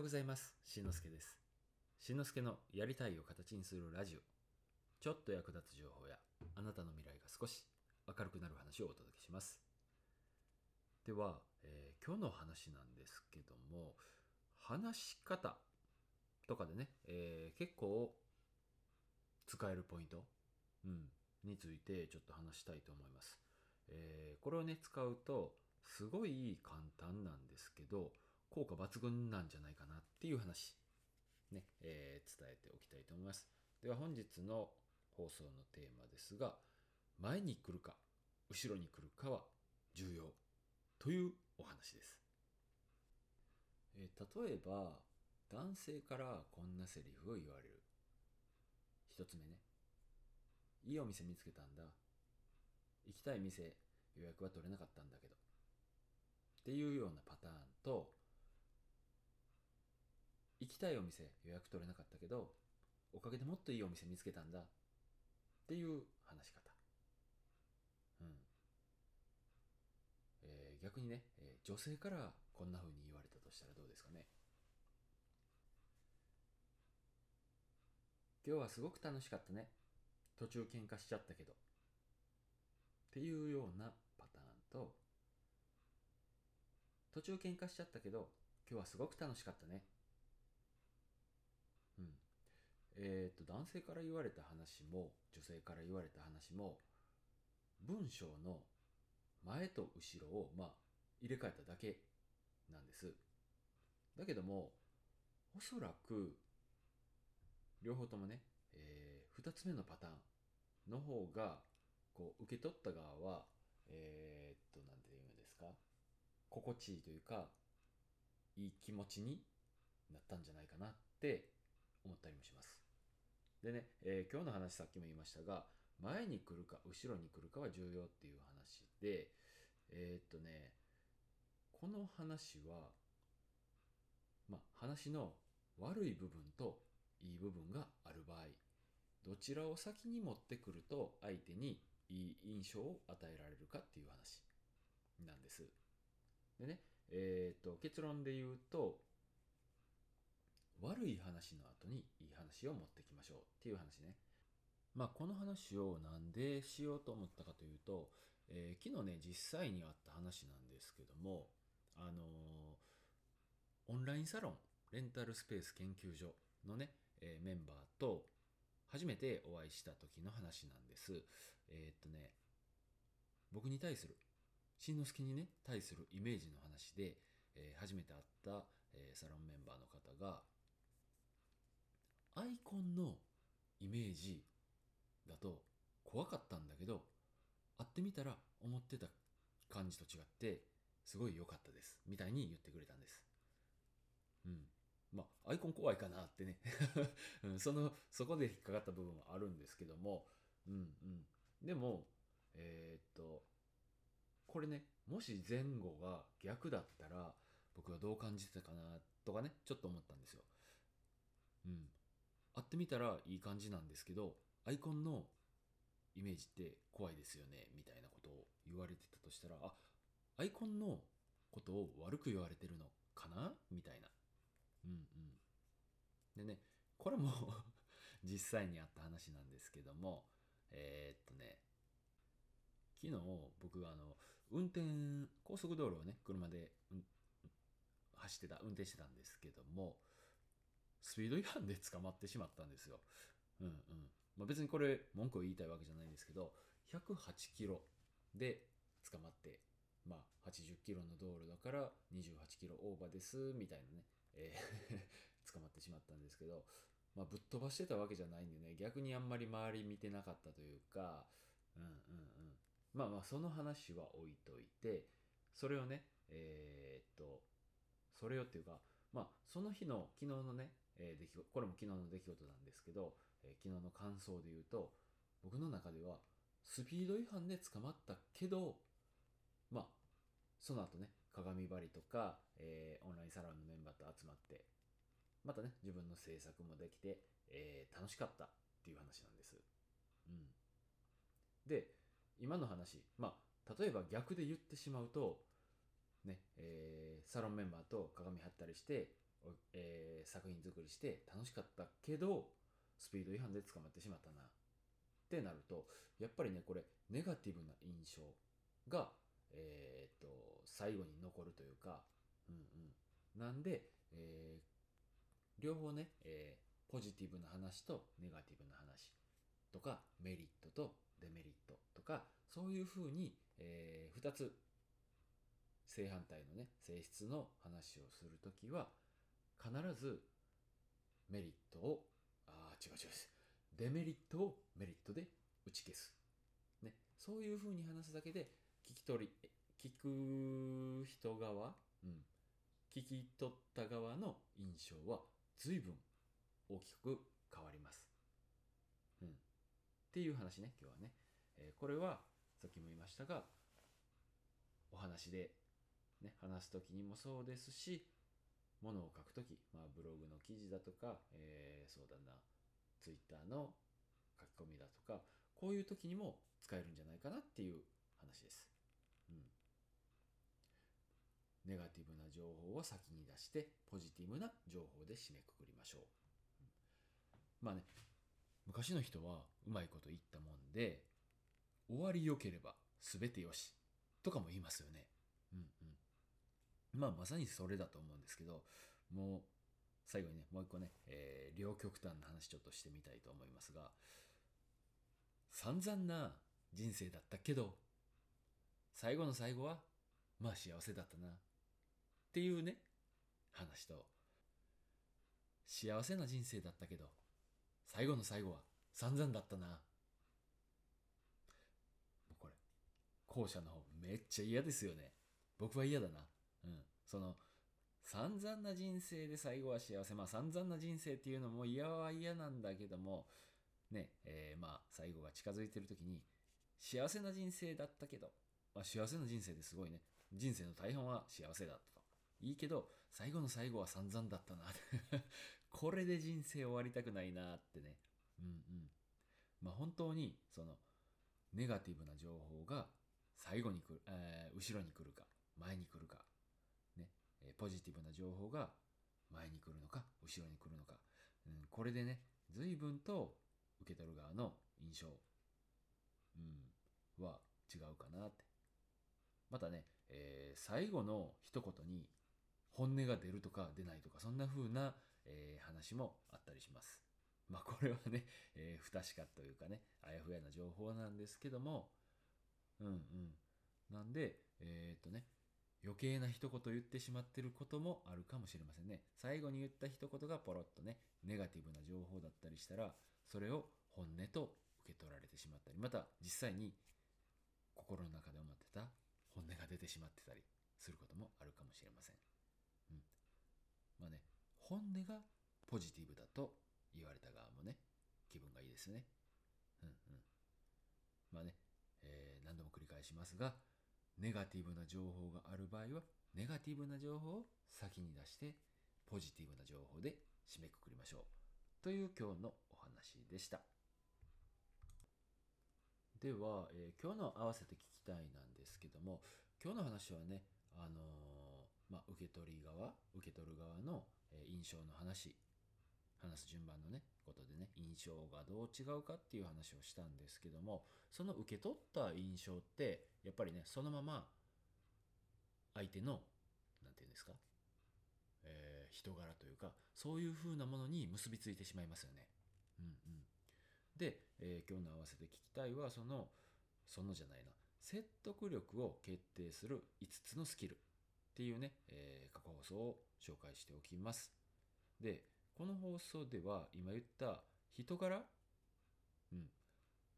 ようございます。しんのすけです。しんのすけのやりたいを形にするラジオ。ちょっと役立つ情報やあなたの未来が少し明るくなる話をお届けします。では、えー今日の話なんですけども、話し方とかでね、えー結構使えるポイント、うん、についてちょっと話したいと思います。えーこれをね、使うと、すごい簡単なんですけど、効果抜群なんじゃないかなっていう話、ね、えー伝えておきたいと思います。では本日の放送のテーマですが、前に来るか、後ろに来るかは重要というお話です。えー例えば、男性からこんなセリフを言われる。一つ目ね。いいお店見つけたんだ。行きたい店予約は取れなかったんだけど。っていうようなパターンと、たいお店予約取れなかったけど、おかげでもっといいお店見つけたんだ。っていう話し方。うん。えー逆にね、えー女性からこんな風に言われたとしたらどうですかね。今日はすごく楽しかったね。途中喧嘩しちゃったけど。っていうようなパターンと、途中喧嘩しちゃったけど、今日はすごく楽しかったね。えーっと、男性から言われた話も、女性から言われた話も、文章の前と後ろを、まあ、入れ替えただけなんです。だけども、おそらく、両方ともね、えー、2つ目のパターンの方が、こう、受け取った側は、えーっと、なんていうんですか、心地いいというか、いい気持ちになったんじゃないかなって思ったりもします。でね、えー今日の話さっきも言いましたが、前に来るか後ろに来るかは重要っていう話で、えーっとね、この話は、まあ、話の悪い部分といい部分がある場合、どちらを先に持ってくると相手にいい印象を与えられるかっていう話なんです。でね、えーっと、結論で言うと、悪い話の後にいい話を持ってきましょうっていう話ね。まあ、この話をなんでしようと思ったかというと、えー昨日ね、実際にあった話なんですけども、あのーオンラインサロン、レンタルスペース研究所のね、えーメンバーと初めてお会いした時の話なんです。えっとね、僕に対する、しんのすけにね、対するイメージの話で、え初めて会った、えサロンメンバーの方が、アイコンのイメージだと怖かったんだけど、会ってみたら思ってた感じと違って、すごい良かったです。みたいに言ってくれたんです。うん。まあ、アイコン怖いかなってね。うんその、そこで引っかかった部分はあるんですけども、うんうん。でも、えーっと、これね、もし前後が逆だったら、僕はどう感じてたかなとかね、ちょっと思ったんですよ。うん。会ってみたらいい感じなんですけど、アイコンのイメージって怖いですよね、みたいなことを言われてたとしたら、あ、アイコンのことを悪く言われてるのかな？みたいな。うんうん。でね、これも 実際にあった話なんですけども、えーっとね、昨日僕があの、運転、高速道路をね、車で、うん走ってた、運転してたんですけども、スピード違反で捕まってしまったんですよ。うんうん。まあ、別にこれ文句を言いたいわけじゃないんですけど、108キロで捕まって、まあ、80キロの道路だから28キロオーバーです、みたいなね、えー 捕まってしまったんですけど、まあ、ぶっ飛ばしてたわけじゃないんでね、逆にあんまり周り見てなかったというか、うんうんうん。まあまあ、その話は置いといて、それをね、えーっと、それをっていうか、まあ、その日の、昨日のね、えー出来事、これも昨日の出来事なんですけど、えー昨日の感想で言うと、僕の中では、スピード違反で捕まったけど、まあ、その後ね、鏡張りとか、えーオンラインサロンのメンバーと集まって、またね、自分の制作もできて、えー楽しかったっていう話なんです。うん。で、今の話、まあ、例えば逆で言ってしまうと、ね、えーサロンメンバーと鏡張ったりして、えー作品作りして楽しかったけどスピード違反で捕まってしまったなってなるとやっぱりねこれネガティブな印象が、えーっと最後に残るというか、うんうん、なんで、えー両方ね、えーポジティブな話とネガティブな話とかメリットとデメリットとかそういうふうに、え2つ正反対のね性質の話をするときは必ずメリットをあー違う違うです。デメリットをメリットで打ち消す、ね、そういうふうに話すだけで聞き取り聞く人側、うん、聞き取った側の印象は随分大きく変わります。うん、っていう話ね今日はね、えーこれはさっきも言いましたがお話で、ね、話す時にもそうですしものを書く時、まあ、ブログの記事だとか、えーそうだなツイッターの書き込みだとかこういう時にも使えるんじゃないかなっていう話です。うんネガティブな情報を先に出してポジティブな情報で締めくくりましょう。まあね昔の人はうまいこと言ったもんで終わり良ければ全てよしとかも言いますよね。まあまさにそれだと思うんですけどもう最後にねもう一個ね、えー両極端な話ちょっとしてみたいと思いますが散々な人生だったけど最後の最後はまあ幸せだったなっていうね話と幸せな人生だったけど最後の最後は散々だったな。もうこれ後者の方めっちゃ嫌ですよね。僕は嫌だな。その散々な人生で最後は幸せ。まあ散々な人生っていうのも嫌は嫌なんだけどもねえーまあ最後が近づいてる時に幸せな人生だったけど、まあ、幸せな人生ですごいね。人生の大半は幸せだったと。いいけど最後の最後は散々だったな これで人生終わりたくないなってね。うんうん。まあ本当にそのネガティブな情報が最後に来る、えー後ろに来るか前に来るか。えポジティブな情報が前に来るのか後ろに来るのか、うん、これでね随分と受け取る側の印象、うん、は違うかなって。またね、えー最後の一言に本音が出るとか出ないとかそんな風な、えー話もあったりします。まあこれはね、えー不確かというかねあやふやな情報なんですけどもうんうん。なんでえっとね余計な一言言ってしまってることもあるかもしれませんね。最後に言った一言がポロッとねネガティブな情報だったりしたらそれを本音と受け取られてしまったりまた実際に心の中で思ってた本音が出てしまってたりすることもあるかもしれません、うん、まあね本音がポジティブだと言われた側もね気分がいいですね。うんうん。まあね、えー何度も繰り返しますがネガティブな情報がある場合はネガティブな情報を先に出してポジティブな情報で締めくくりましょう。という今日のお話でした。では、えー今日の合わせて聞きたいなんですけども今日の話はねあのーまあ、受け取り側受け取る側の、えー印象の話話す順番のねことでね印象がどう違うかっていう話をしたんですけどもその受け取った印象ってやっぱりねそのまま相手のなんていうんですか、えー人柄というかそういう風なものに結びついてしまいますよね。うんうん、で、えー今日の合わせて聞きたいはそのそのじゃないな説得力を決定する5つのスキルっていうね、えー過去放送を紹介しておきます。でこの放送では今言った人柄、うん、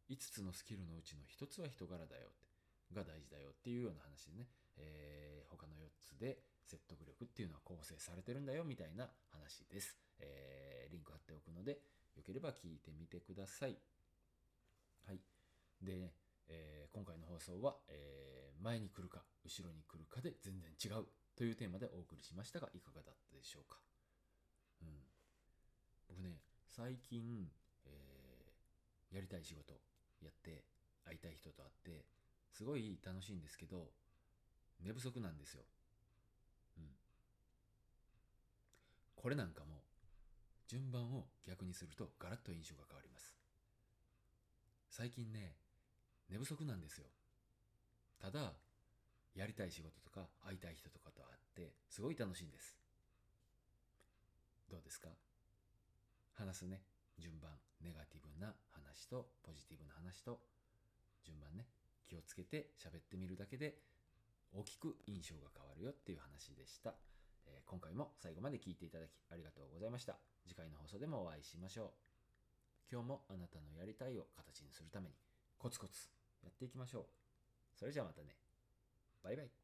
5つのスキルのうちの1つは人柄だよってが大事だよっていうような話でね、えー他の4つで説得力っていうのは構成されてるんだよみたいな話です。えーリンク貼っておくのでよければ聞いてみてください。はい。でね、えー今回の放送は、え前に来るか後ろに来るかで全然違うというテーマでお送りしましたがいかがだったでしょうか？僕ね最近、えーやりたい仕事やって会いたい人と会ってすごい楽しいんですけど寝不足なんですよ。うん、これなんかも順番を逆にするとガラッと印象が変わります。最近ね寝不足なんですよ。ただやりたい仕事とか会いたい人とかと会ってすごい楽しいんです。どうですか？話すね。順番。ネガティブな話とポジティブな話と。順番ね。気をつけて喋ってみるだけで大きく印象が変わるよっていう話でした、えー今回も最後まで聞いていただきありがとうございました。次回の放送でもお会いしましょう。今日もあなたのやりたいを形にするためにコツコツやっていきましょう。それじゃあまたね。バイバイ。